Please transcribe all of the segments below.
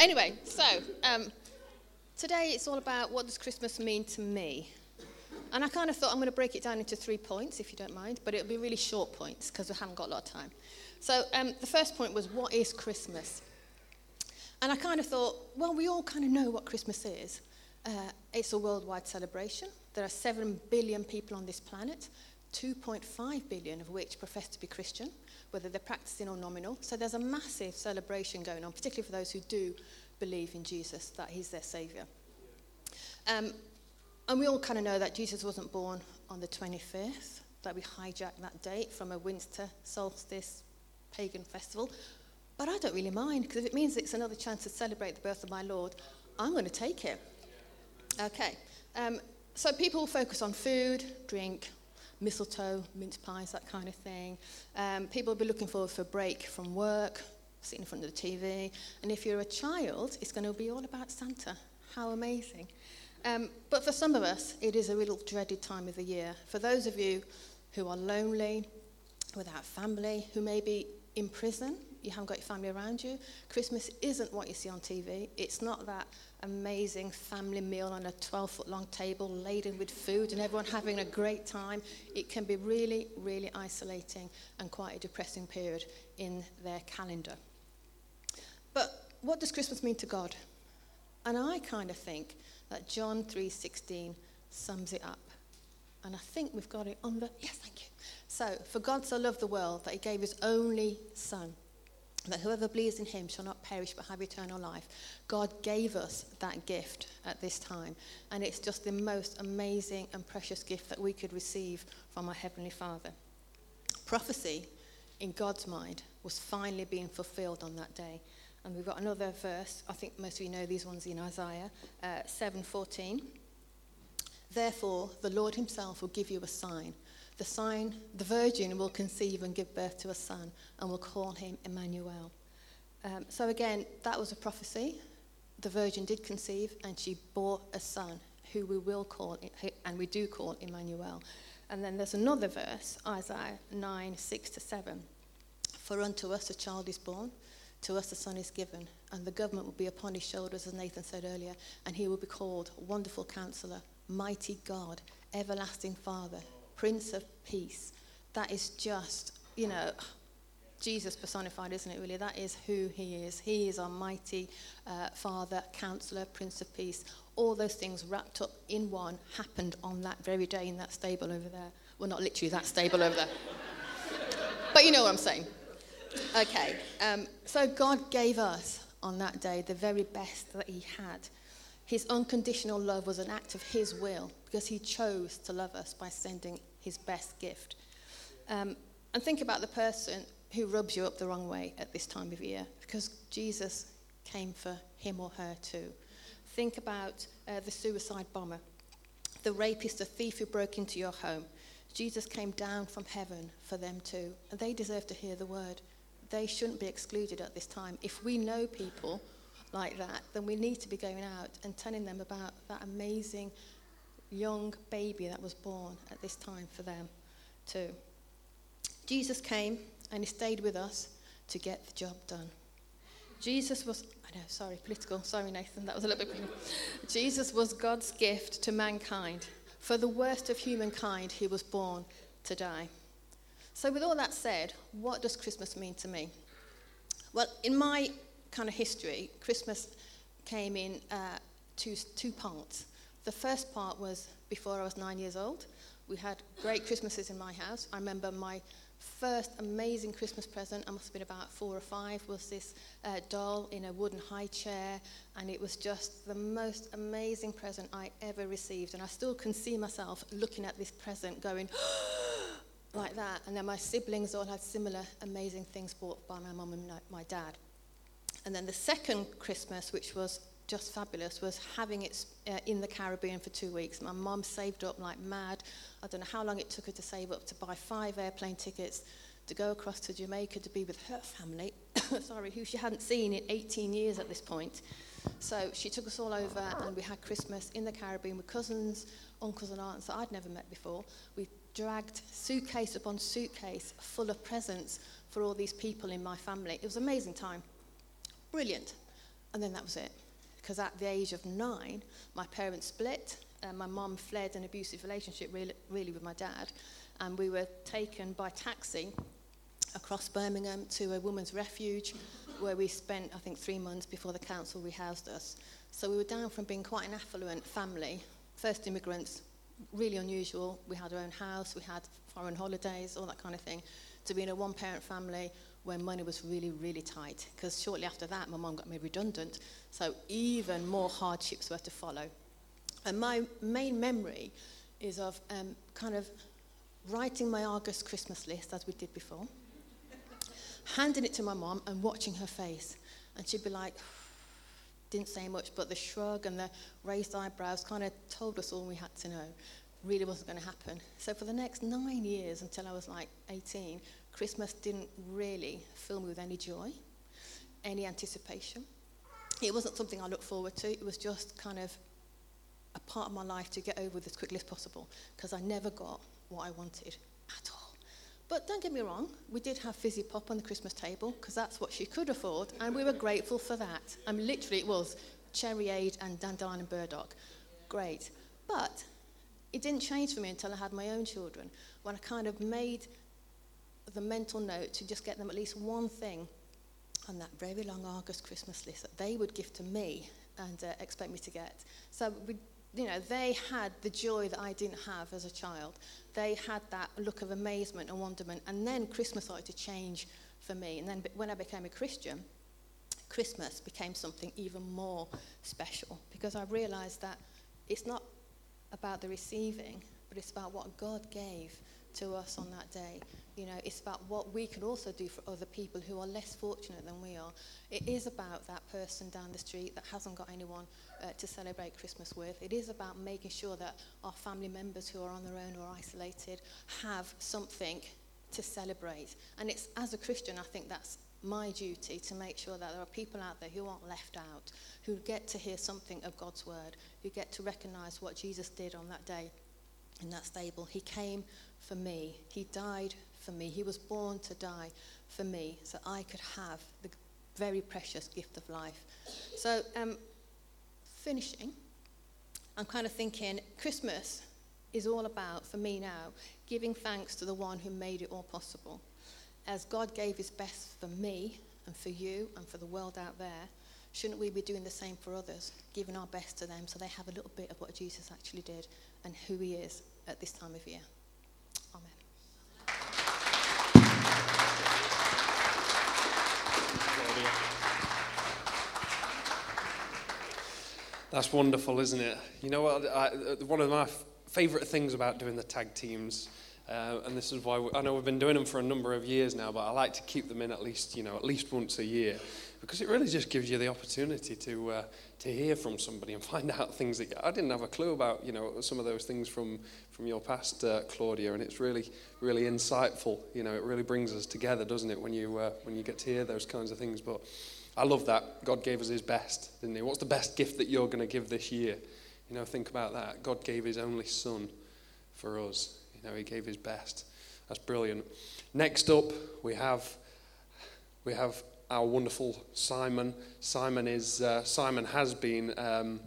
Anyway, so um, today it's all about what does Christmas mean to me. And I kind of thought I'm going to break it down into three points, if you don't mind, but it'll be really short points because we haven't got a lot of time. So um, the first point was, what is Christmas? And I kind of thought, well, we all kind of know what Christmas is. Uh, it's a worldwide celebration. There are 7 billion people on this planet, 2.5 billion of which profess to be Christian, whether they're practicing or nominal. So there's a massive celebration going on, particularly for those who do believe in Jesus, that he's their saviour. Um, and we all kind of know that Jesus wasn't born on the 25th, that we hijacked that date from a winter solstice pagan festival. But I don't really mind because if it means it's another chance to celebrate the birth of my Lord, I'm going to take it. Okay. Um, so people focus on food, drink, mistletoe, mince pies, that kind of thing. Um, people will be looking forward for a break from work, sitting in front of the TV. And if you're a child, it's going to be all about Santa. How amazing. Um, but for some of us, it is a real dreaded time of the year. For those of you who are lonely, without family, who may be in prison, you haven't got your family around you, Christmas isn't what you see on TV. It's not that amazing family meal on a 12 foot long table laden with food and everyone having a great time. It can be really, really isolating and quite a depressing period in their calendar. But what does Christmas mean to God? And I kind of think that John 3:16 sums it up. And I think we've got it on the yes, thank you. So, for God so loved the world that he gave his only son that whoever believes in him shall not perish but have eternal life. God gave us that gift at this time, and it's just the most amazing and precious gift that we could receive from our Heavenly Father. Prophecy, in God's mind, was finally being fulfilled on that day. And we've got another verse. I think most of you know these ones in Isaiah uh, 7:14. Therefore, the Lord Himself will give you a sign. The sign: the virgin will conceive and give birth to a son, and will call him Emmanuel. Um, so again, that was a prophecy. The virgin did conceive, and she bore a son, who we will call, and we do call Emmanuel. And then there's another verse, Isaiah 9, 6 to 7. For unto us a child is born, to us a son is given, and the government will be upon his shoulders, as Nathan said earlier, and he will be called Wonderful Counselor, Mighty God, Everlasting Father, Prince of Peace. That is just, you know, Jesus personified, isn't it, really? That is who he is. He is our mighty uh, Father, Counselor, Prince of Peace. All those things wrapped up in one happened on that very day in that stable over there. Well, not literally that stable over there. but you know what I'm saying. Okay, um, so God gave us on that day the very best that He had. His unconditional love was an act of His will because He chose to love us by sending His best gift. Um, and think about the person who rubs you up the wrong way at this time of year because Jesus came for him or her too. Think about uh, the suicide bomber, the rapist, the thief who broke into your home. Jesus came down from heaven for them too, and they deserve to hear the word they shouldn't be excluded at this time. If we know people like that, then we need to be going out and telling them about that amazing young baby that was born at this time for them too. Jesus came and he stayed with us to get the job done. Jesus was, I know, sorry, political, sorry, Nathan, that was a little bit. Jesus was God's gift to mankind. For the worst of humankind, he was born to die. So, with all that said, what does Christmas mean to me? Well, in my kind of history, Christmas came in uh, two, two parts. The first part was before I was nine years old. We had great Christmases in my house. I remember my first amazing Christmas present, I must have been about four or five, was this uh, doll in a wooden high chair. And it was just the most amazing present I ever received. And I still can see myself looking at this present going, like that. And then my siblings all had similar amazing things bought by my mum and my dad. And then the second Christmas, which was just fabulous, was having it uh, in the Caribbean for two weeks. My mum saved up like mad. I don't know how long it took her to save up to buy five airplane tickets to go across to Jamaica to be with her family, sorry, who she hadn't seen in 18 years at this point. So she took us all over and we had Christmas in the Caribbean with cousins, uncles and aunts that I'd never met before. We dragged suitcase upon suitcase full of presents for all these people in my family. It was an amazing time. Brilliant. And then that was it. Because at the age of nine, my parents split. And my mum fled an abusive relationship, really, really, with my dad. And we were taken by taxi across Birmingham to a women's refuge where we spent, I think, three months before the council rehoused us. So we were down from being quite an affluent family, first immigrants, really unusual. We had our own house, we had foreign holidays, all that kind of thing, to being a one parent family where money was really, really tight. Because shortly after that, my mum got me redundant. So even more hardships were to follow. And my main memory is of um, kind of writing my August Christmas list, as we did before, handing it to my mum and watching her face. And she'd be like, didn't say much, but the shrug and the raised eyebrows kind of told us all we had to know. Really wasn't going to happen. So for the next nine years, until I was like 18, Christmas didn't really fill me with any joy, any anticipation. It wasn't something I looked forward to. It was just kind of a part of my life to get over with as quickly as possible because I never got what I wanted at all. But don't get me wrong, we did have fizzy pop on the Christmas table because that's what she could afford, and we were grateful for that. I mean, literally, it was cherryade and dandelion and burdock. Great. But it didn't change for me until I had my own children, when I kind of made the mental note to just get them at least one thing on that very long August Christmas list that they would give to me and uh, expect me to get. So we you know, they had the joy that I didn't have as a child. They had that look of amazement and wonderment. And then Christmas started to change for me. And then when I became a Christian, Christmas became something even more special because I realized that it's not about the receiving, but it's about what God gave to us on that day. You know, it's about what we can also do for other people who are less fortunate than we are. It is about that person down the street that hasn't got anyone uh, to celebrate Christmas with. It is about making sure that our family members who are on their own or isolated have something to celebrate. And it's as a Christian, I think that's my duty to make sure that there are people out there who aren't left out, who get to hear something of God's word, who get to recognize what Jesus did on that day in that stable. He came for me, He died for me, He was born to die for me so I could have the very precious gift of life. So, um, finishing, I'm kind of thinking Christmas is all about, for me now, giving thanks to the one who made it all possible. As God gave his best for me and for you and for the world out there, shouldn't we be doing the same for others, giving our best to them so they have a little bit of what Jesus actually did and who he is at this time of year? Amen. That's wonderful, isn't it? You know what? I, one of my favourite things about doing the tag teams, uh, and this is why we, I know we've been doing them for a number of years now, but I like to keep them in at least, you know, at least once a year, because it really just gives you the opportunity to uh, to hear from somebody and find out things that I didn't have a clue about. You know, some of those things from from your past, uh, Claudia, and it's really really insightful. You know, it really brings us together, doesn't it, when you uh, when you get to hear those kinds of things, but. I love that. God gave us his best, didn't he? What's the best gift that you're going to give this year? You know, think about that. God gave his only son for us. You know, he gave his best. That's brilliant. Next up, we have we have our wonderful Simon. Simon is uh, Simon has been um,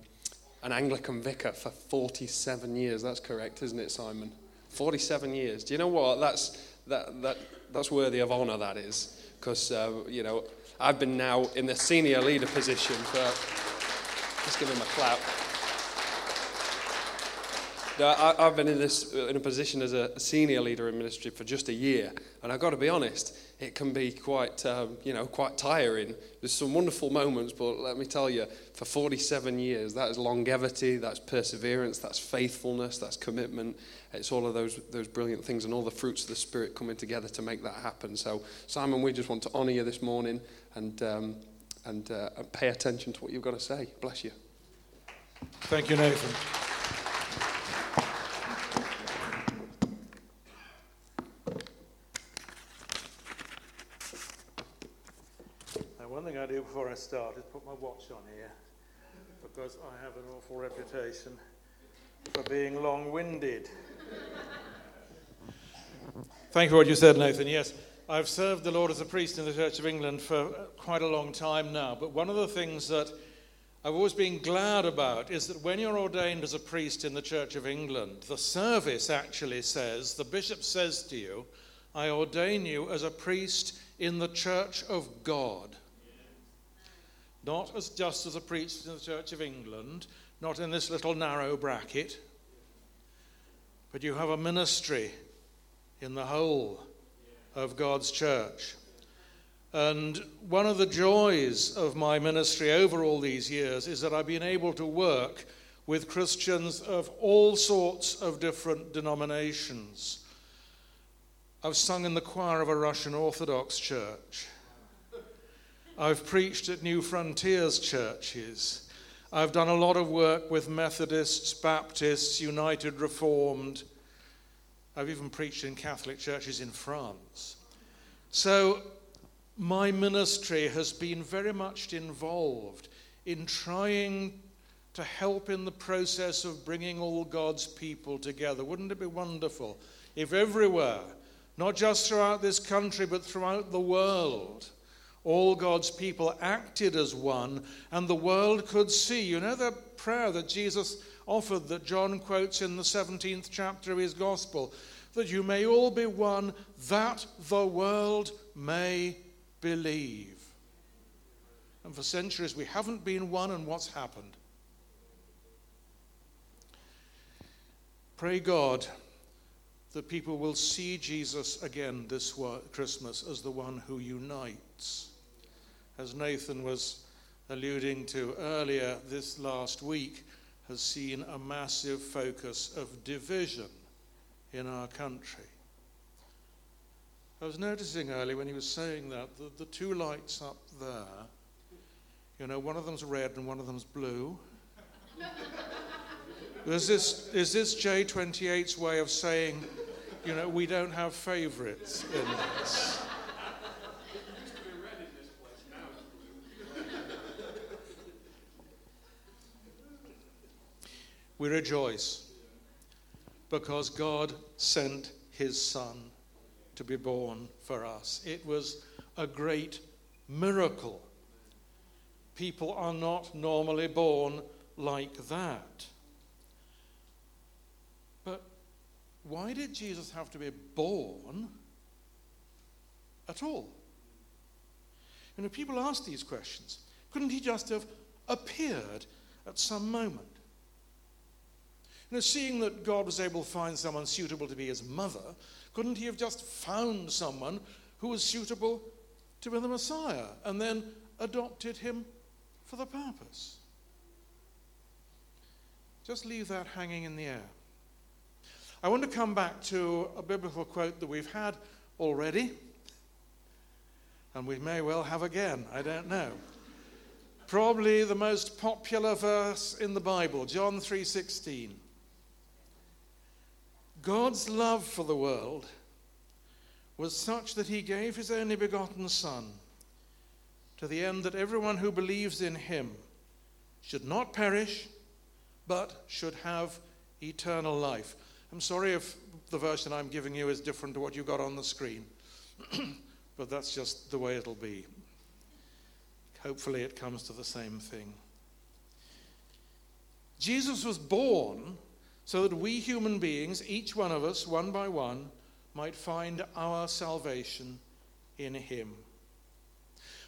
an Anglican vicar for 47 years. That's correct, isn't it, Simon? 47 years. Do you know what? That's that that that's worthy of honour. That is because uh, you know I've been now in the senior leader position for, let's give him a clap. I, have been in this in a position as a senior leader in ministry for just a year, and I've got to be honest, it can be quite um, you know quite tiring. There's some wonderful moments, but let me tell you, for 47 years, that is longevity, that's perseverance, that's faithfulness, that's commitment. It's all of those those brilliant things and all the fruits of the Spirit coming together to make that happen. So, Simon, we just want to honour you this morning and um, and, uh, and pay attention to what you've got to say. Bless you. Thank you, Nathan. Before I start is put my watch on here because I have an awful reputation for being long winded. Thank you for what you said, Nathan. Yes, I, I've served the Lord as a priest in the Church of England for uh, quite a long time now, but one of the things that I've always been glad about is that when you're ordained as a priest in the Church of England, the service actually says, the bishop says to you, I ordain you as a priest in the Church of God. Not as just as a priest in the Church of England, not in this little narrow bracket, but you have a ministry in the whole of God's church. And one of the joys of my ministry over all these years is that I've been able to work with Christians of all sorts of different denominations. I've sung in the choir of a Russian Orthodox church. I've preached at New Frontiers churches. I've done a lot of work with Methodists, Baptists, United Reformed, I've even preached in Catholic churches in France. So my ministry has been very much involved in trying to help in the process of bringing all God's people together. Wouldn't it be wonderful if everywhere, not just throughout this country, but throughout the world, all God's people acted as one and the world could see? You know the prayer that Jesus offered that John quotes in the 17th chapter of his gospel that you may all be one, that the world may believe. And for centuries we haven't been one, and what's happened? Pray God that people will see Jesus again this Christmas as the one who unites. As Nathan was alluding to earlier this last week, has seen a massive focus of division in our country. I was noticing earlier when he was saying that the, two lights up there, you know, one of them's red and one of them's blue. is this, is this J28's way of saying, you know, we don't have favorites in this? We rejoice because God sent his son to be born for us. It was a great miracle. People are not normally born like that. But why did Jesus have to be born at all? You know, people ask these questions. Couldn't he just have appeared at some moment? Know, seeing that God was able to find someone suitable to be his mother, couldn't he have just found someone who was suitable to be the Messiah and then adopted him for the purpose? Just leave that hanging in the air. I want to come back to a biblical quote that we've had already, and we may well have again, I don't know. Probably the most popular verse in the Bible, John 3:16. God's love for the world was such that he gave his only begotten Son to the end that everyone who believes in him should not perish, but should have eternal life. I'm sorry if the version I'm giving you is different to what you got on the screen, but that's just the way it'll be. Hopefully, it comes to the same thing. Jesus was born so that we human beings, each one of us, one by one, might find our salvation in Him.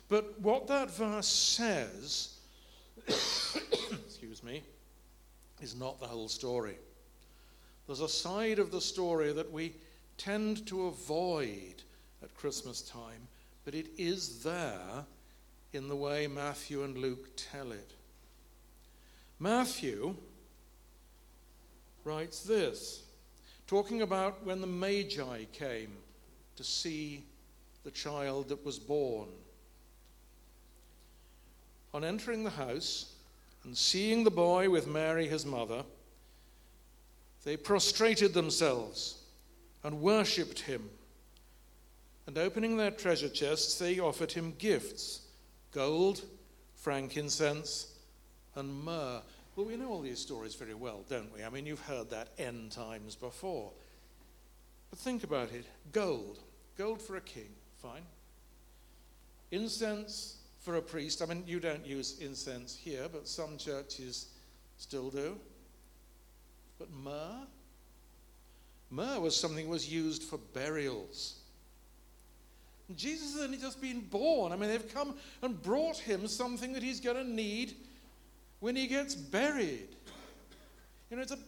But what that verse says, excuse me, is not the whole story. There's a side of the story that we tend to avoid at Christmas time, but it is there in the way Matthew and Luke tell it. Matthew writes this, talking about when the Magi came to see the child that was born. On entering the house and seeing the boy with Mary, his mother, they prostrated themselves and worshipped him. And opening their treasure chests, they offered him gifts gold, frankincense, and myrrh. Well, we know all these stories very well, don't we? I mean, you've heard that n times before. But think about it gold, gold for a king, Fine. Incense for a priest. I mean, you don't use incense here, but some churches still do. But myrrh? Myrrh was something that was used for burials. Jesus has only just been born. I mean, they've come and brought him something that he's going to need when he gets buried. You know, it's a,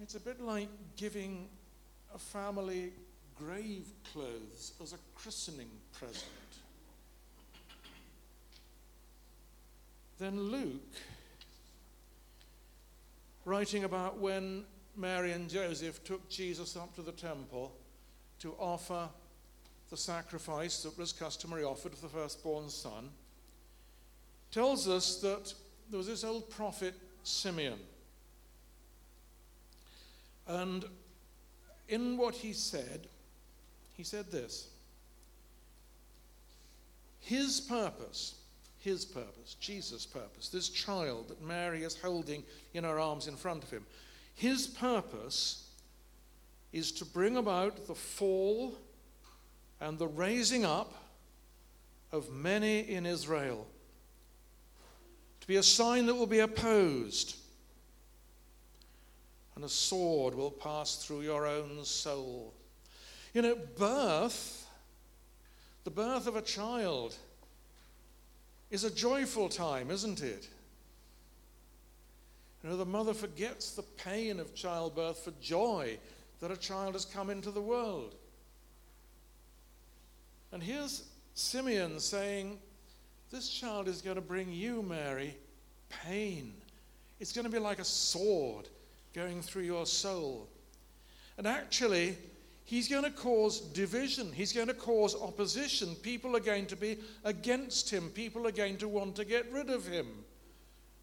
it's a bit like giving a family grave clothes as a christening present. Then Luke, writing about when Mary and Joseph took Jesus up to the temple to offer the sacrifice that was customary offered for the firstborn son, tells us that there was this old prophet Simeon. And in what he said, he said this His purpose, his purpose, Jesus' purpose, this child that Mary is holding in her arms in front of him, his purpose is to bring about the fall and the raising up of many in Israel, to be a sign that will be opposed, and a sword will pass through your own soul. You know, birth, the birth of a child, is a joyful time, isn't it? You know, the mother forgets the pain of childbirth for joy that a child has come into the world. And here's Simeon saying, This child is going to bring you, Mary, pain. It's going to be like a sword going through your soul. And actually, he's going to cause division. He's going to cause opposition. People are going to be against him. People are going to want to get rid of him.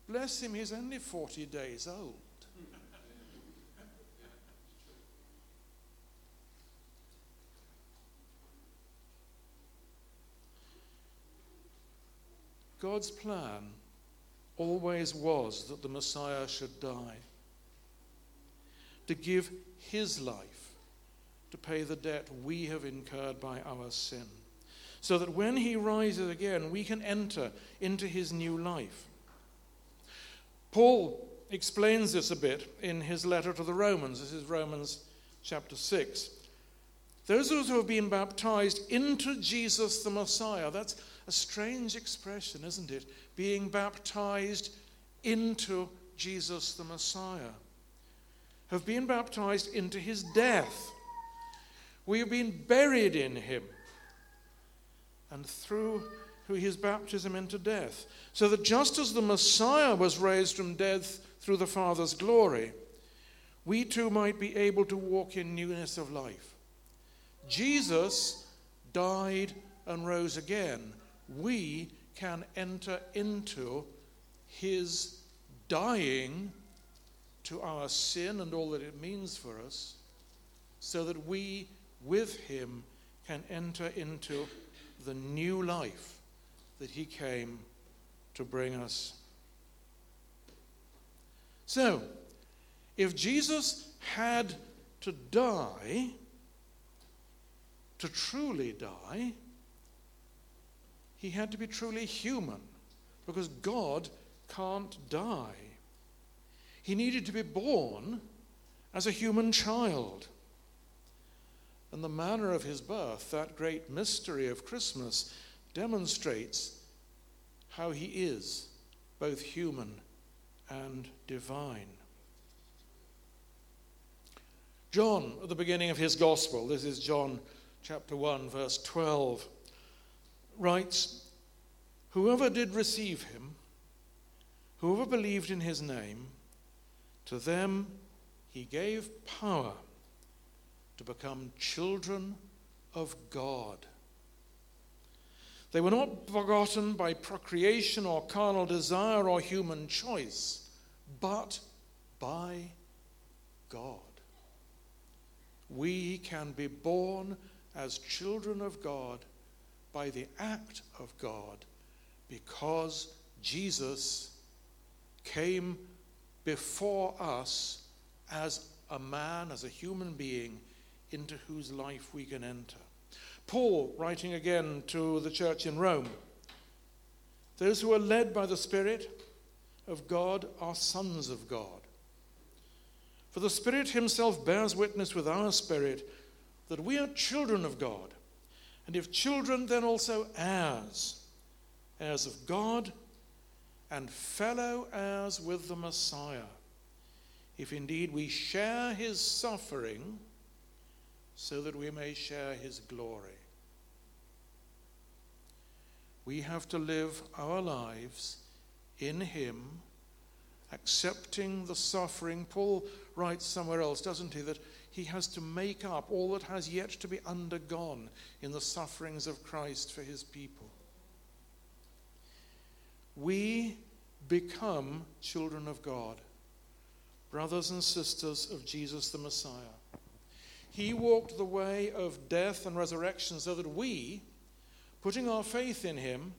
Bless him, he's only 40 days old. God's plan always was that the Messiah should die, to give his life to pay the debt we have incurred by our sin, so that when he rises again, we can enter into his new life. Paul explains this a bit in his letter to the Romans. This is Romans chapter 6. Those who have been baptized into Jesus the Messiah, that's a strange expression, isn't it? Being baptized into Jesus the Messiah. Have been baptized into his death. We have been buried in him. And through his baptism into death. So that just as the Messiah was raised from death through the Father's glory, we too might be able to walk in newness of life. Jesus died and rose again we can enter into his dying to our sin and all that it means for us, so that we, with him, can enter into the new life that he came to bring us. So, if Jesus had to die, to truly die, he had to be truly human because God can't die. He needed to be born as a human child. And the manner of his birth, that great mystery of Christmas, demonstrates how he is both human and divine. John, at the beginning of his gospel, this is John chapter 1, verse 12 writes, Whoever did receive him, whoever believed in his name, to them he gave power to become children of God. They were not begotten by procreation or carnal desire or human choice, but by God. We can be born as children of God by the act of God because Jesus came before us as a man, as a human being, into whose life we can enter. Paul, writing again to the church in Rome, those who are led by the Spirit of God are sons of God. For the Spirit Himself bears witness with our spirit that we are children of God. And if children, then also heirs, heirs of God and fellow heirs with the Messiah, if indeed we share his suffering, so that we may share his glory. We have to live our lives in him, accepting the suffering. Paul writes somewhere else, doesn't he, that he has to make up all that has yet to be undergone in the sufferings of Christ for his people. We become children of God, brothers and sisters of Jesus the Messiah. He walked the way of death and resurrection so that we, putting our faith in him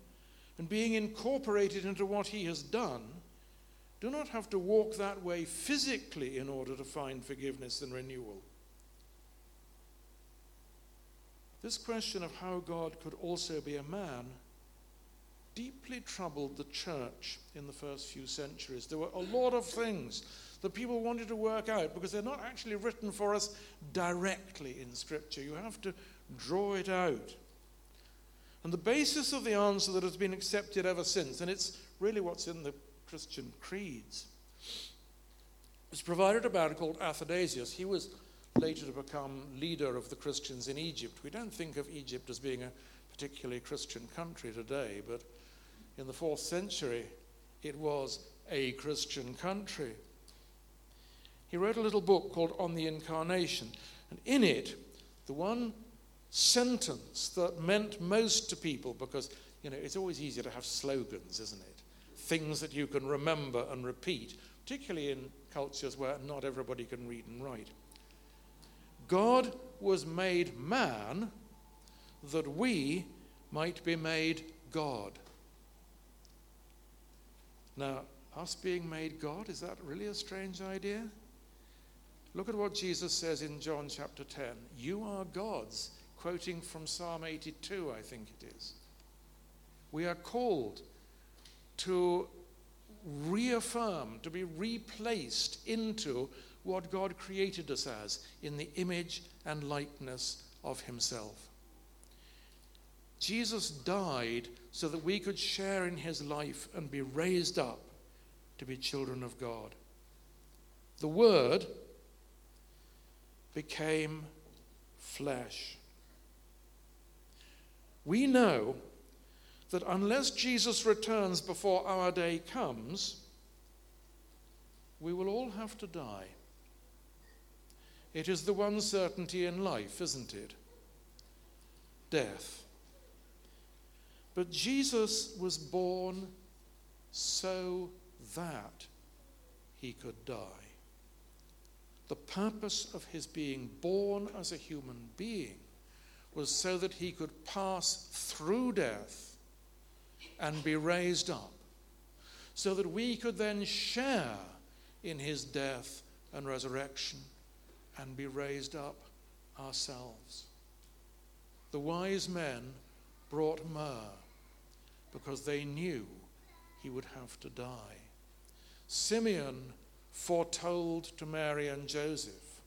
and being incorporated into what he has done, do not have to walk that way physically in order to find forgiveness and renewal. This question of how God could also be a man deeply troubled the church in the first few centuries. There were a lot of things that people wanted to work out because they're not actually written for us directly in Scripture. You have to draw it out. And the basis of the answer that has been accepted ever since, and it's really what's in the Christian creeds. was provided a man called Athanasius. He was later to become leader of the Christians in Egypt. We don't think of Egypt as being a particularly Christian country today, but in the fourth century, it was a Christian country. He wrote a little book called On the Incarnation, and in it, the one sentence that meant most to people, because you know it's always easier to have slogans, isn't it? Things that you can remember and repeat, particularly in cultures where not everybody can read and write. God was made man that we might be made God. Now, us being made God, is that really a strange idea? Look at what Jesus says in John chapter 10. You are gods, quoting from Psalm 82, I think it is. We are called to reaffirm, to be replaced into what God created us as in the image and likeness of Himself. Jesus died so that we could share in His life and be raised up to be children of God. The Word became flesh. We know that unless Jesus returns before our day comes, we will all have to die. It is the one certainty in life, isn't it? Death. But Jesus was born so that he could die. The purpose of his being born as a human being was so that he could pass through death and be raised up, so that we could then share in his death and resurrection and be raised up ourselves. The wise men brought myrrh because they knew he would have to die. Simeon foretold to Mary and Joseph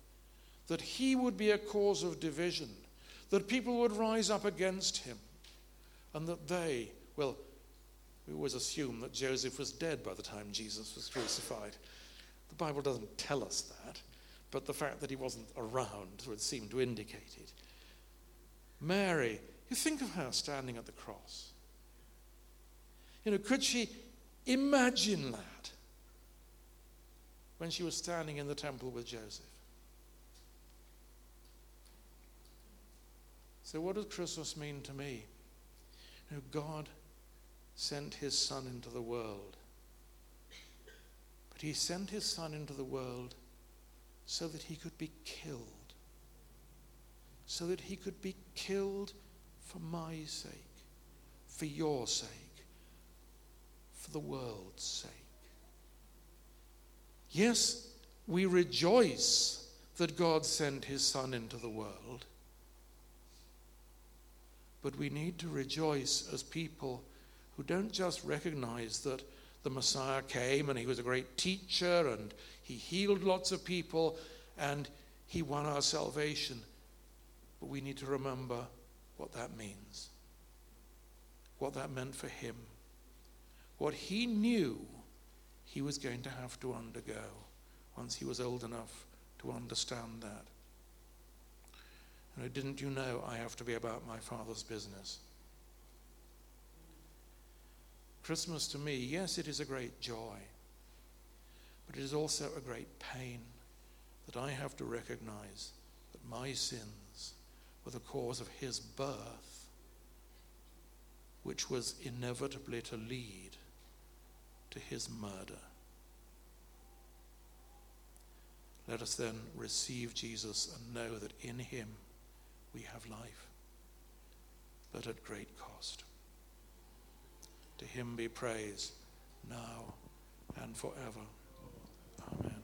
that he would be a cause of division, that people would rise up against him, and that they, well, we always assume that Joseph was dead by the time Jesus was crucified. The Bible doesn't tell us that, but the fact that he wasn't around would seem to indicate it. Mary, you think of her standing at the cross. You know, could she imagine that when she was standing in the temple with Joseph? So, what does Christmas mean to me? You know, God sent his Son into the world. But he sent his Son into the world so that he could be killed. So that he could be killed for my sake, for your sake, for the world's sake. Yes, we rejoice that God sent his Son into the world. but we need to rejoice as people who don't just recognize that the Messiah came and he was a great teacher and he healed lots of people and he won our salvation. But we need to remember what that means, what that meant for him, what he knew he was going to have to undergo once he was old enough to understand that. And didn't you know I have to be about my Father's business? Christmas to me, yes, it is a great joy, but it is also a great pain that I have to recognize that my sins were the cause of his birth, which was inevitably to lead to his murder. Let us then receive Jesus and know that in him we have life, but at great cost. To him be praise now and forever. Amen.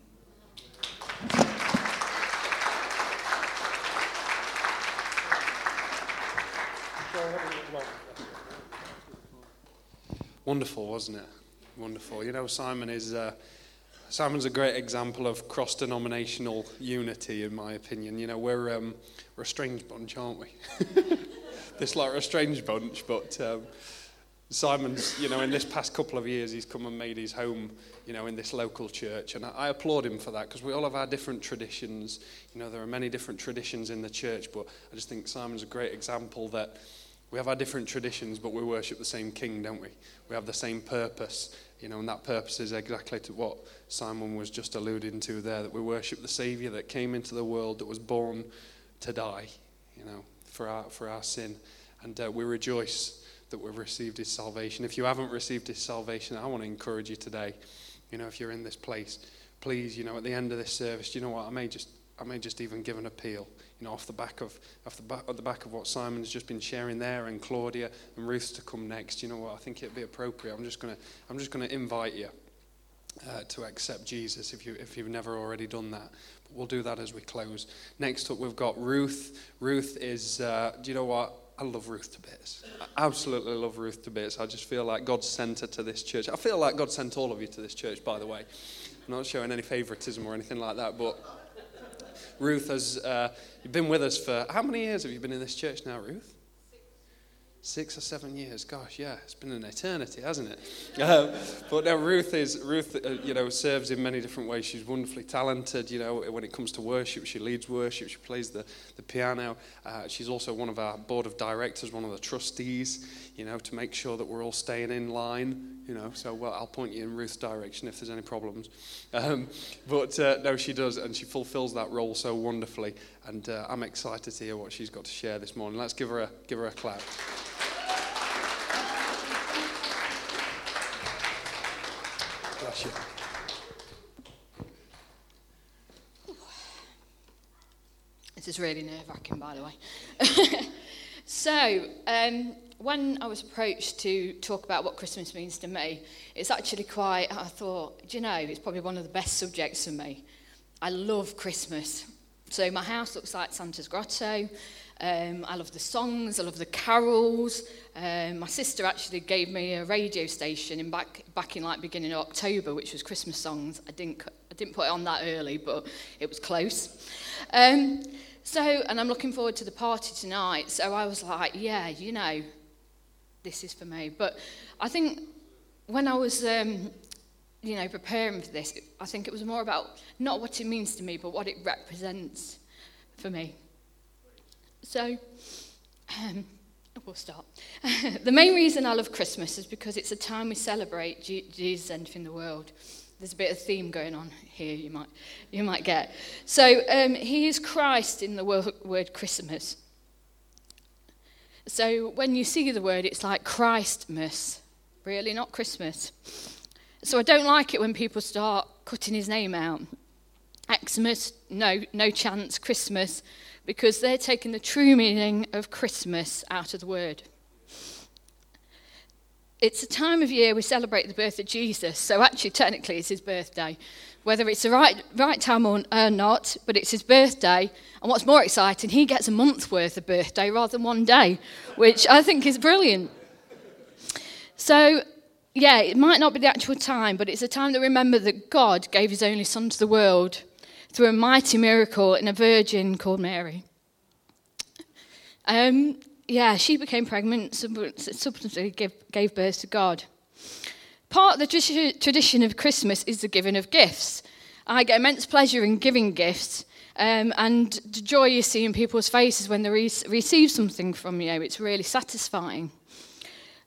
Wonderful, wasn't it? Wonderful. You know, Simon is. Uh, Simon's a great example of cross-denominational unity, in my opinion. You know, we're um, we're a strange bunch, aren't we? this like a strange bunch, but um, Simon's, you know, in this past couple of years, he's come and made his home, you know, in this local church, and I, I applaud him for that because we all have our different traditions. You know, there are many different traditions in the church, but I just think Simon's a great example that we have our different traditions, but we worship the same King, don't we? We have the same purpose, you know, and that purpose is exactly to what Simon was just alluding to there that we worship the Savior that came into the world, that was born to die, you know, for our, for our sin. And uh, we rejoice that we've received his salvation. If you haven't received his salvation, I want to encourage you today, you know, if you're in this place, please, you know, at the end of this service, you know what, I may just, I may just even give an appeal you know, off the back of off the back, the back of what Simon's just been sharing there, and Claudia and Ruth to come next. You know what? I think it'd be appropriate. I'm just gonna I'm just gonna invite you uh, to accept Jesus if you if you've never already done that. But we'll do that as we close. Next up, we've got Ruth. Ruth is. Uh, do you know what? I love Ruth to bits. I absolutely love Ruth to bits. I just feel like God sent her to this church. I feel like God sent all of you to this church, by the way. I'm not showing any favoritism or anything like that, but Ruth has uh, been with us for how many years have you been in this church now, Ruth? Six or seven years. Gosh, yeah, it's been an eternity, hasn't it? Um, but now Ruth is Ruth. Uh, you know, serves in many different ways. She's wonderfully talented. You know, when it comes to worship, she leads worship. She plays the the piano. Uh, she's also one of our board of directors, one of the trustees. You know, to make sure that we're all staying in line you know, so well, I'll point you in Ruth's direction if there's any problems. Um, but uh, no, she does, and she fulfills that role so wonderfully. And uh, I'm excited to hear what she's got to share this morning. Let's give her a, give her a clap. Bless you. This is really nerve wracking, by the way. so, um, when I was approached to talk about what Christmas means to me, it's actually quite, I thought, do you know, it's probably one of the best subjects for me. I love Christmas. So my house looks like Santa's grotto. Um, I love the songs, I love the carols. Um, my sister actually gave me a radio station in back, back in like beginning of October, which was Christmas songs. I didn't, I didn't put it on that early, but it was close. Um, so, and I'm looking forward to the party tonight. So I was like, yeah, you know, this is for me. But I think when I was, um, you know, preparing for this, I think it was more about not what it means to me, but what it represents for me. So, um, we'll start. the main reason I love Christmas is because it's a time we celebrate Jesus entering the world. There's a bit of theme going on here, you might, you might get. So, um, he is Christ in the word Christmas. So when you see the word, it's like Christmas, really, not Christmas. So I don't like it when people start cutting his name out. Xmas, no, no chance, Christmas, because they're taking the true meaning of Christmas out of the word. it's a time of year we celebrate the birth of Jesus. So actually, technically, it's his birthday. Whether it's the right, right time or not, but it's his birthday. And what's more exciting, he gets a month's worth of birthday rather than one day, which I think is brilliant. So, yeah, it might not be the actual time, but it's a time to remember that God gave his only son to the world through a mighty miracle in a virgin called Mary. Um, yeah, she became pregnant, subsequently gave, gave birth to God. Part of the tradition of Christmas is the giving of gifts. I get immense pleasure in giving gifts um, and the joy you see in people's faces when they re- receive something from you. It's really satisfying.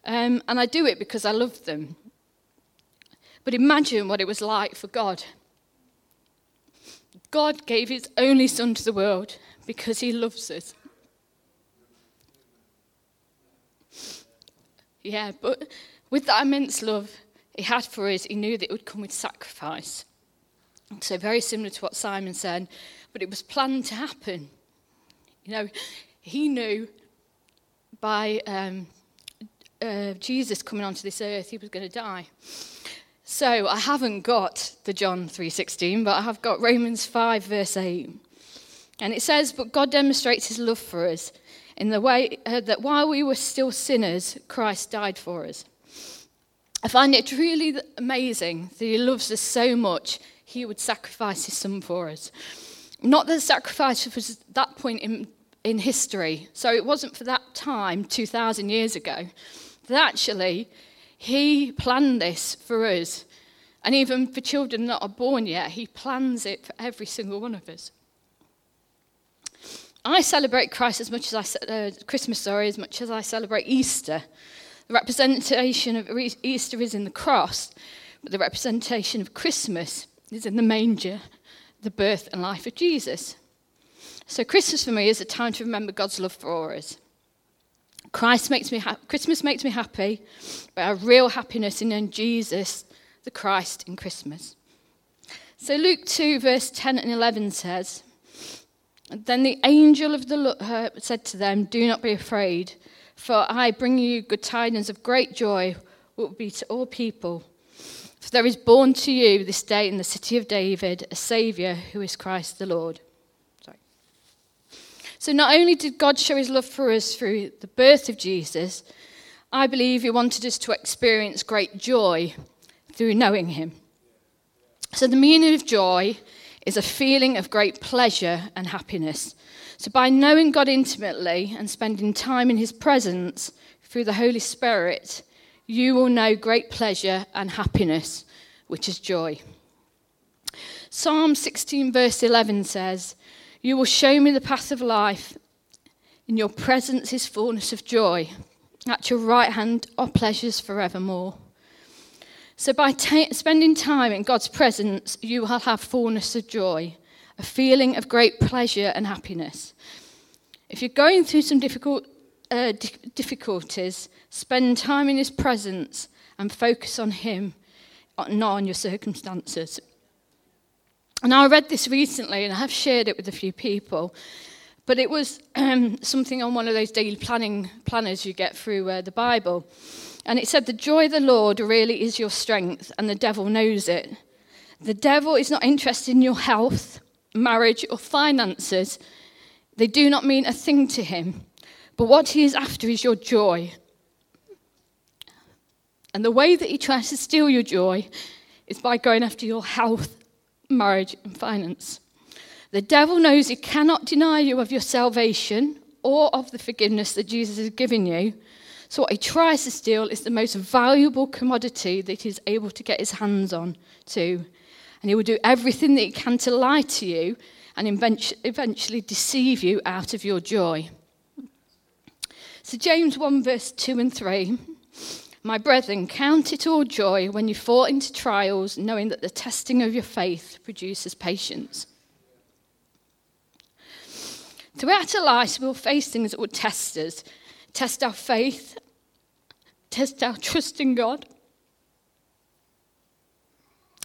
Um, and I do it because I love them. But imagine what it was like for God. God gave his only son to the world because he loves us. Yeah, but with that immense love he had for us, he knew that it would come with sacrifice. So, very similar to what Simon said, but it was planned to happen. You know, he knew by um, uh, Jesus coming onto this earth, he was going to die. So I haven't got the John 3:16, but I have got Romans 5 verse 8. And it says, "But God demonstrates his love for us in the way uh, that while we were still sinners, Christ died for us. I find it really amazing that he loves us so much, he would sacrifice his son for us. Not that sacrifice was that point in, in history, so it wasn't for that time, 2,000 years ago, that actually he planned this for us. And even for children that are born yet, he plans it for every single one of us. I celebrate Christ as much as I uh, Christmas, sorry, as much as I celebrate Easter. The representation of Easter is in the cross, but the representation of Christmas is in the manger, the birth and life of Jesus. So Christmas for me is a time to remember God's love for us. Christ makes me ha- Christmas makes me happy, but our real happiness in Jesus, the Christ, in Christmas. So Luke 2, verse 10 and 11 says, then the angel of the Lord uh, said to them, Do not be afraid, for I bring you good tidings of great joy, which will be to all people. For there is born to you this day in the city of David a Saviour who is Christ the Lord. So not only did God show his love for us through the birth of Jesus, I believe he wanted us to experience great joy through knowing him. So the meaning of joy is a feeling of great pleasure and happiness. So, by knowing God intimately and spending time in His presence through the Holy Spirit, you will know great pleasure and happiness, which is joy. Psalm 16, verse 11 says, You will show me the path of life. In your presence is fullness of joy. At your right hand are pleasures forevermore. So, by spending time in God's presence, you will have fullness of joy, a feeling of great pleasure and happiness. If you're going through some difficult, uh, difficulties, spend time in His presence and focus on Him, not on your circumstances. And I read this recently and I have shared it with a few people. But it was um, something on one of those daily planning planners you get through uh, the Bible. And it said, The joy of the Lord really is your strength, and the devil knows it. The devil is not interested in your health, marriage, or finances. They do not mean a thing to him. But what he is after is your joy. And the way that he tries to steal your joy is by going after your health, marriage, and finance. The devil knows he cannot deny you of your salvation or of the forgiveness that Jesus has given you. So, what he tries to steal is the most valuable commodity that he's able to get his hands on to. And he will do everything that he can to lie to you and eventually deceive you out of your joy. So, James 1, verse 2 and 3 My brethren, count it all joy when you fall into trials, knowing that the testing of your faith produces patience. Throughout our lives, we'll face things that will test us test our faith, test our trust in God,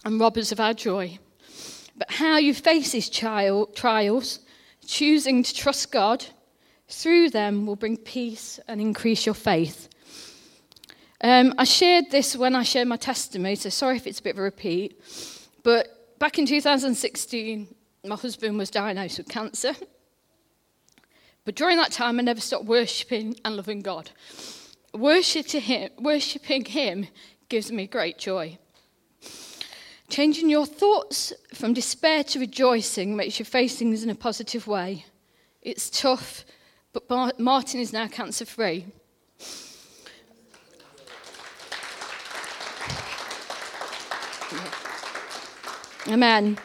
and rob us of our joy. But how you face these trials, choosing to trust God, through them will bring peace and increase your faith. Um, I shared this when I shared my testimony, so sorry if it's a bit of a repeat. But back in 2016, my husband was diagnosed with cancer. But during that time, I never stopped worshipping and loving God. Worshipping him, worshipping him gives me great joy. Changing your thoughts from despair to rejoicing makes you face things in a positive way. It's tough, but Martin is now cancer free. Amen.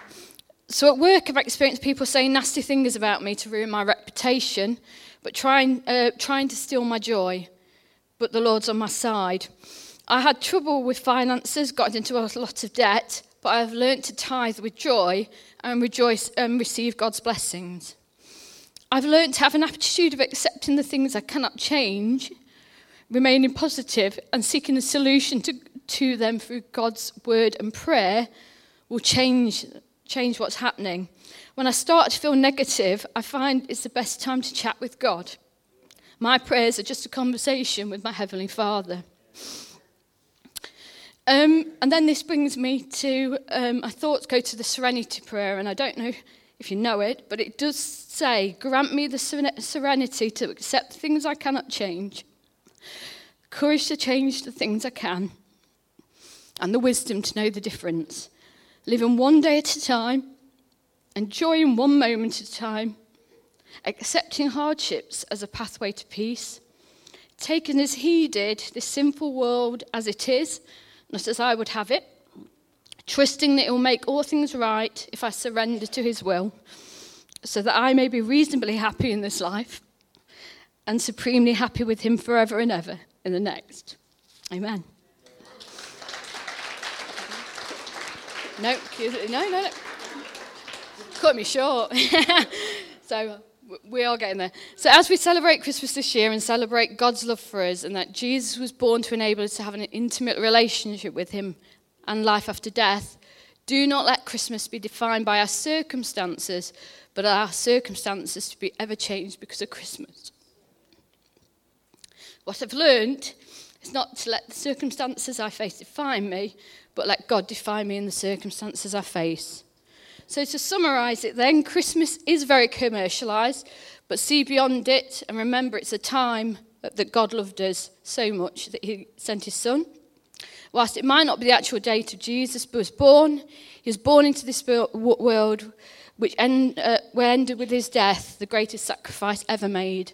So at work, I've experienced people saying nasty things about me to ruin my reputation, but trying, uh, trying to steal my joy. But the Lord's on my side. I had trouble with finances, got into a lot of debt, but I have learnt to tithe with joy and rejoice and receive God's blessings. I've learnt to have an attitude of accepting the things I cannot change, remaining positive, and seeking a solution to, to them through God's word and prayer will change change what's happening. When I start to feel negative, I find it's the best time to chat with God. My prayers are just a conversation with my Heavenly Father. Um, and then this brings me to um, my thoughts go to the Serenity Prayer, and I don't know if you know it, but it does say, Grant me the serenity to accept things I cannot change, courage to change the things I can, and the wisdom to know the difference living one day at a time, enjoying one moment at a time, accepting hardships as a pathway to peace, taking as he did this sinful world as it is, not as I would have it, trusting that it will make all things right if I surrender to his will, so that I may be reasonably happy in this life and supremely happy with him forever and ever in the next. Amen. No, no, no, no. Cut me short. so we are getting there. So as we celebrate Christmas this year and celebrate God's love for us and that Jesus was born to enable us to have an intimate relationship with him and life after death, do not let Christmas be defined by our circumstances, but our circumstances to be ever changed because of Christmas. What I've learned is not to let the circumstances I face define me, but let God define me in the circumstances I face. So, to summarise it then, Christmas is very commercialised, but see beyond it and remember it's a time that God loved us so much that He sent His Son. Whilst it might not be the actual date of Jesus was born, He was born into this world which end, uh, ended with His death, the greatest sacrifice ever made.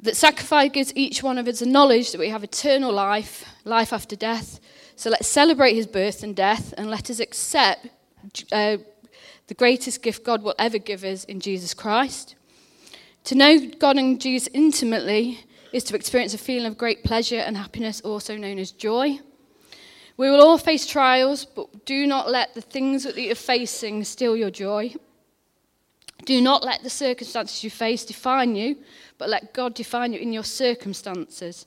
That sacrifice gives each one of us a knowledge that we have eternal life, life after death, so let's celebrate his birth and death and let us accept uh, the greatest gift God will ever give us in Jesus Christ. To know God and Jesus intimately is to experience a feeling of great pleasure and happiness, also known as joy. We will all face trials, but do not let the things that you're facing steal your joy. Do not let the circumstances you face define you, but let God define you in your circumstances.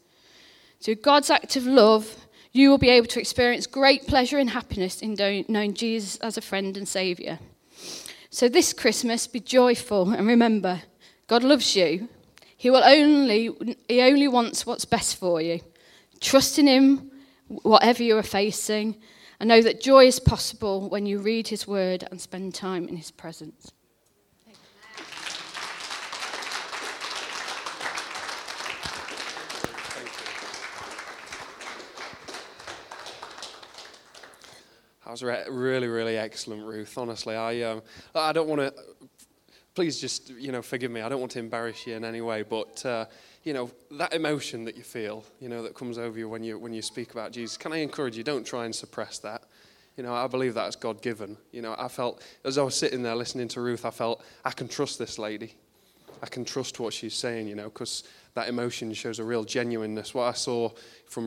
So, God's act of love you will be able to experience great pleasure and happiness in knowing Jesus as a friend and Saviour. So this Christmas, be joyful and remember, God loves you. He will only He only wants what's best for you. Trust in Him, whatever you are facing, and know that joy is possible when you read His Word and spend time in His presence. Was re- really, really excellent, Ruth. Honestly, I, um, I don't want to. Please just, you know, forgive me. I don't want to embarrass you in any way, but uh, you know that emotion that you feel, you know, that comes over you when you when you speak about Jesus. Can I encourage you? Don't try and suppress that. You know, I believe that's God given. You know, I felt as I was sitting there listening to Ruth, I felt I can trust this lady. I can trust what she's saying. You know, because that emotion shows a real genuineness. What I saw from